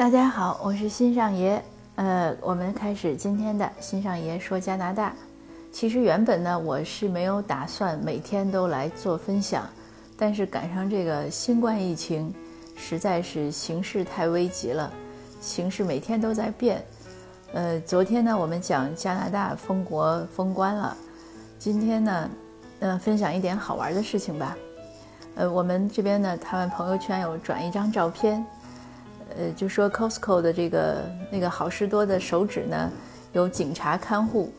大家好，我是新上爷。呃，我们开始今天的新上爷说加拿大。其实原本呢，我是没有打算每天都来做分享，但是赶上这个新冠疫情，实在是形势太危急了，形势每天都在变。呃，昨天呢，我们讲加拿大封国封关了，今天呢，嗯，分享一点好玩的事情吧。呃，我们这边呢，他们朋友圈有转一张照片。呃，就说 Costco 的这个那个好事多的手指呢，有警察看护，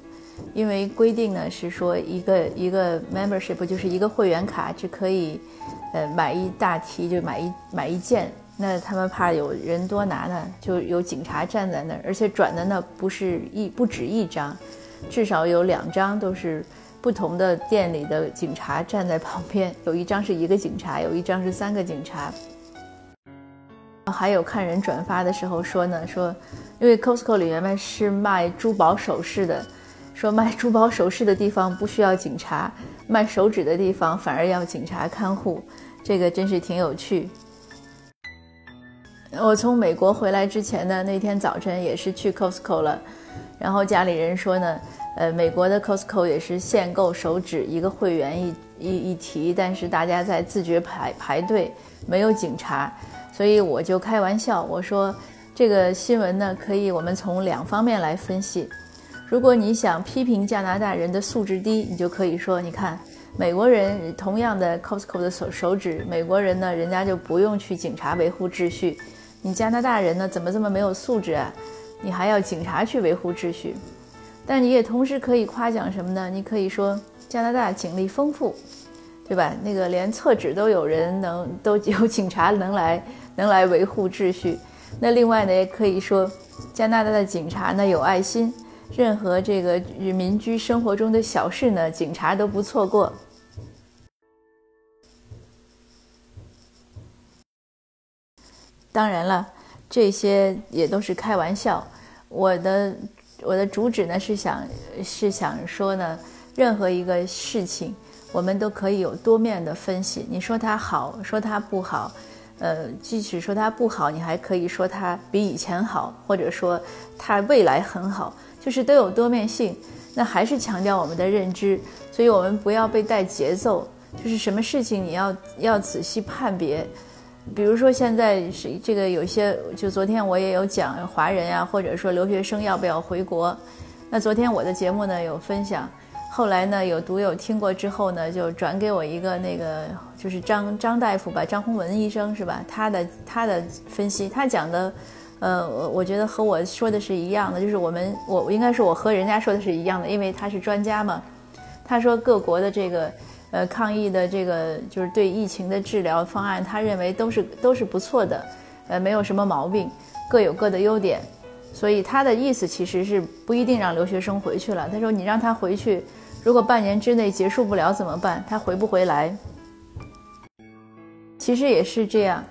因为规定呢是说一个一个 membership 就是一个会员卡只可以，呃，买一大提就买一买一件，那他们怕有人多拿呢，就有警察站在那儿，而且转的呢不是一不止一张，至少有两张都是不同的店里的警察站在旁边，有一张是一个警察，有一张是三个警察。还有看人转发的时候说呢，说因为 Costco 里面是卖珠宝首饰的，说卖珠宝首饰的地方不需要警察，卖手指的地方反而要警察看护，这个真是挺有趣。我从美国回来之前呢，那天早晨也是去 Costco 了，然后家里人说呢，呃，美国的 Costco 也是限购手指一个会员一一一提，但是大家在自觉排排队，没有警察。所以我就开玩笑，我说这个新闻呢，可以我们从两方面来分析。如果你想批评加拿大人的素质低，你就可以说，你看美国人同样的 Costco 的手手指，美国人呢，人家就不用去警察维护秩序。你加拿大人呢，怎么这么没有素质啊？你还要警察去维护秩序？但你也同时可以夸奖什么呢？你可以说加拿大警力丰富，对吧？那个连厕纸都有人能，都有 警察能来。能来维护秩序，那另外呢，也可以说，加拿大的警察呢有爱心，任何这个与民居生活中的小事呢，警察都不错过。当然了，这些也都是开玩笑。我的我的主旨呢是想是想说呢，任何一个事情，我们都可以有多面的分析。你说它好，说它不好。呃，即使说它不好，你还可以说它比以前好，或者说它未来很好，就是都有多面性。那还是强调我们的认知，所以我们不要被带节奏，就是什么事情你要要仔细判别。比如说现在是这个有些，就昨天我也有讲华人呀，或者说留学生要不要回国。那昨天我的节目呢有分享。后来呢，有读友听过之后呢，就转给我一个那个，就是张张大夫吧，张宏文医生是吧？他的他的分析，他讲的，呃，我我觉得和我说的是一样的，就是我们我应该是我和人家说的是一样的，因为他是专家嘛。他说各国的这个呃抗疫的这个就是对疫情的治疗方案，他认为都是都是不错的，呃，没有什么毛病，各有各的优点。所以他的意思其实是不一定让留学生回去了。他说你让他回去。如果半年之内结束不了怎么办？他回不回来？其实也是这样，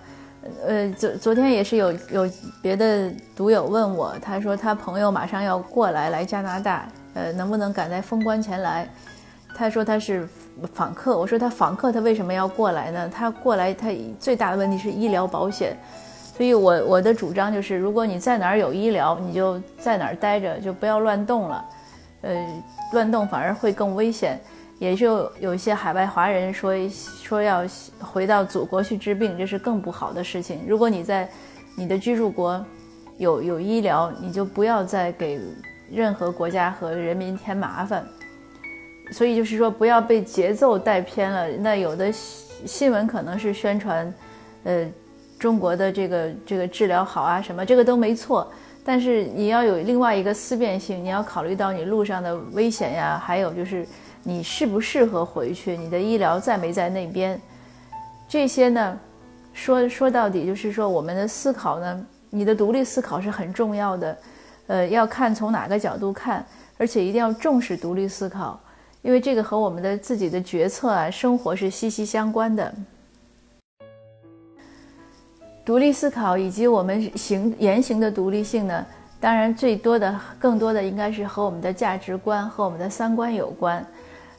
呃，昨昨天也是有有别的读友问我，他说他朋友马上要过来来加拿大，呃，能不能赶在封关前来？他说他是访客，我说他访客他为什么要过来呢？他过来他最大的问题是医疗保险，所以我我的主张就是，如果你在哪儿有医疗，你就在哪儿待着，就不要乱动了，呃。乱动反而会更危险，也就有一些海外华人说说要回到祖国去治病，这是更不好的事情。如果你在你的居住国有有医疗，你就不要再给任何国家和人民添麻烦。所以就是说，不要被节奏带偏了。那有的新闻可能是宣传，呃，中国的这个这个治疗好啊什么，这个都没错。但是你要有另外一个思辨性，你要考虑到你路上的危险呀，还有就是你适不适合回去，你的医疗在没在那边，这些呢，说说到底就是说我们的思考呢，你的独立思考是很重要的，呃，要看从哪个角度看，而且一定要重视独立思考，因为这个和我们的自己的决策啊、生活是息息相关的。独立思考以及我们行言行的独立性呢？当然，最多的、更多的应该是和我们的价值观和我们的三观有关。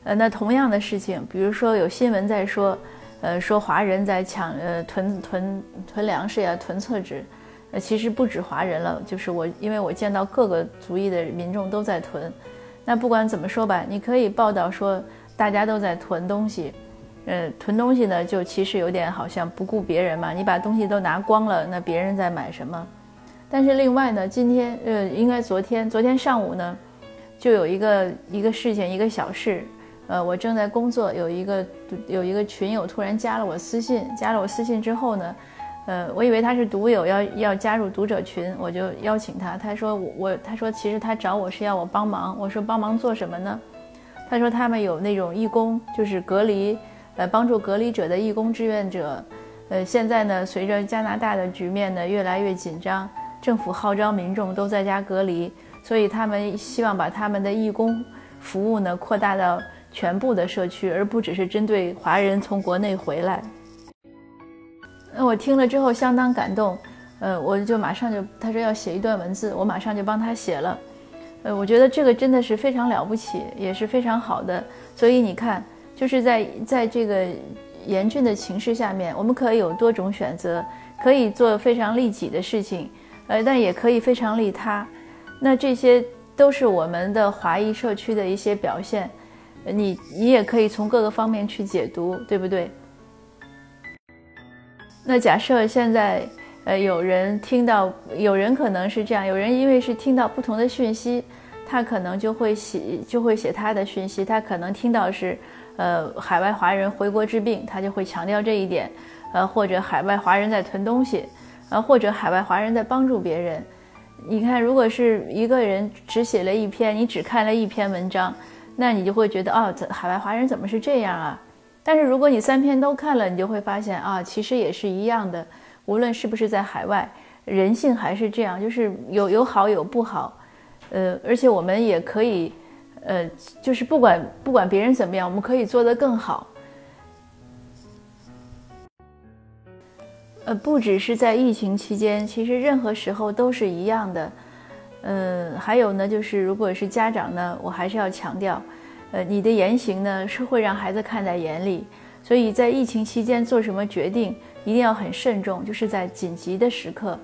呃，那同样的事情，比如说有新闻在说，呃，说华人在抢呃囤囤囤粮食呀、囤厕纸，呃，其实不止华人了，就是我，因为我见到各个族裔的民众都在囤。那不管怎么说吧，你可以报道说大家都在囤东西，呃，囤东西呢，就其实有点好像不顾别人嘛。你把东西都拿光了，那别人在买什么？但是另外呢，今天呃，应该昨天，昨天上午呢，就有一个一个事情，一个小事。呃，我正在工作，有一个有一个群友突然加了我私信，加了我私信之后呢。呃，我以为他是独友，要要加入读者群，我就邀请他。他说我，他说其实他找我是要我帮忙。我说帮忙做什么呢？他说他们有那种义工，就是隔离，呃，帮助隔离者的义工志愿者。呃，现在呢，随着加拿大的局面呢越来越紧张，政府号召民众都在家隔离，所以他们希望把他们的义工服务呢扩大到全部的社区，而不只是针对华人从国内回来。那我听了之后相当感动，呃，我就马上就他说要写一段文字，我马上就帮他写了，呃，我觉得这个真的是非常了不起，也是非常好的。所以你看，就是在在这个严峻的情势下面，我们可以有多种选择，可以做非常利己的事情，呃，但也可以非常利他。那这些都是我们的华裔社区的一些表现，你你也可以从各个方面去解读，对不对？那假设现在，呃，有人听到，有人可能是这样，有人因为是听到不同的讯息，他可能就会写，就会写他的讯息，他可能听到是，呃，海外华人回国治病，他就会强调这一点，呃，或者海外华人在囤东西，呃，或者海外华人在帮助别人。你看，如果是一个人只写了一篇，你只看了一篇文章，那你就会觉得，哦，海外华人怎么是这样啊？但是如果你三篇都看了，你就会发现啊，其实也是一样的。无论是不是在海外，人性还是这样，就是有有好有不好。呃，而且我们也可以，呃，就是不管不管别人怎么样，我们可以做得更好。呃，不只是在疫情期间，其实任何时候都是一样的。嗯，还有呢，就是如果是家长呢，我还是要强调。呃，你的言行呢是会让孩子看在眼里，所以在疫情期间做什么决定一定要很慎重。就是在紧急的时刻，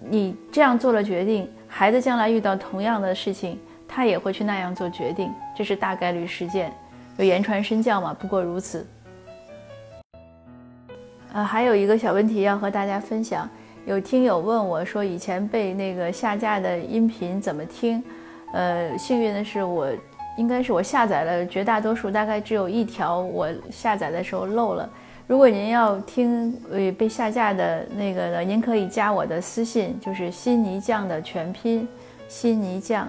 你这样做了决定，孩子将来遇到同样的事情，他也会去那样做决定，这是大概率事件。有言传身教嘛，不过如此。呃，还有一个小问题要和大家分享，有听友问我说，以前被那个下架的音频怎么听？呃，幸运的是我。应该是我下载了绝大多数，大概只有一条我下载的时候漏了。如果您要听呃被下架的那个呢，您可以加我的私信，就是新泥匠的全拼，新泥匠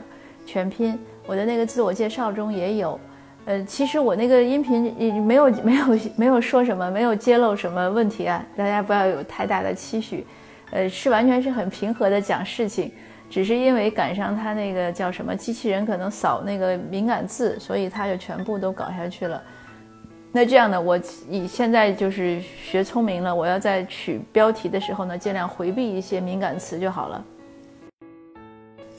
全拼。我的那个自我介绍中也有。呃，其实我那个音频也没有 没有没有说什么，没有揭露什么问题啊，大家不要有太大的期许。呃，是完全是很平和的讲事情。只是因为赶上他那个叫什么机器人可能扫那个敏感字，所以他就全部都搞下去了。那这样呢，我以现在就是学聪明了，我要在取标题的时候呢，尽量回避一些敏感词就好了。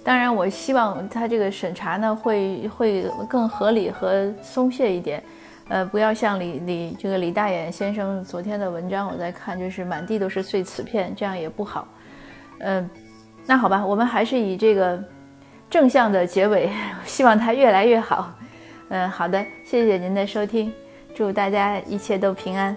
当然，我希望他这个审查呢会会更合理和松懈一点，呃，不要像李李这个李大眼先生昨天的文章我在看，就是满地都是碎瓷片，这样也不好，嗯。那好吧，我们还是以这个正向的结尾，希望他越来越好。嗯，好的，谢谢您的收听，祝大家一切都平安。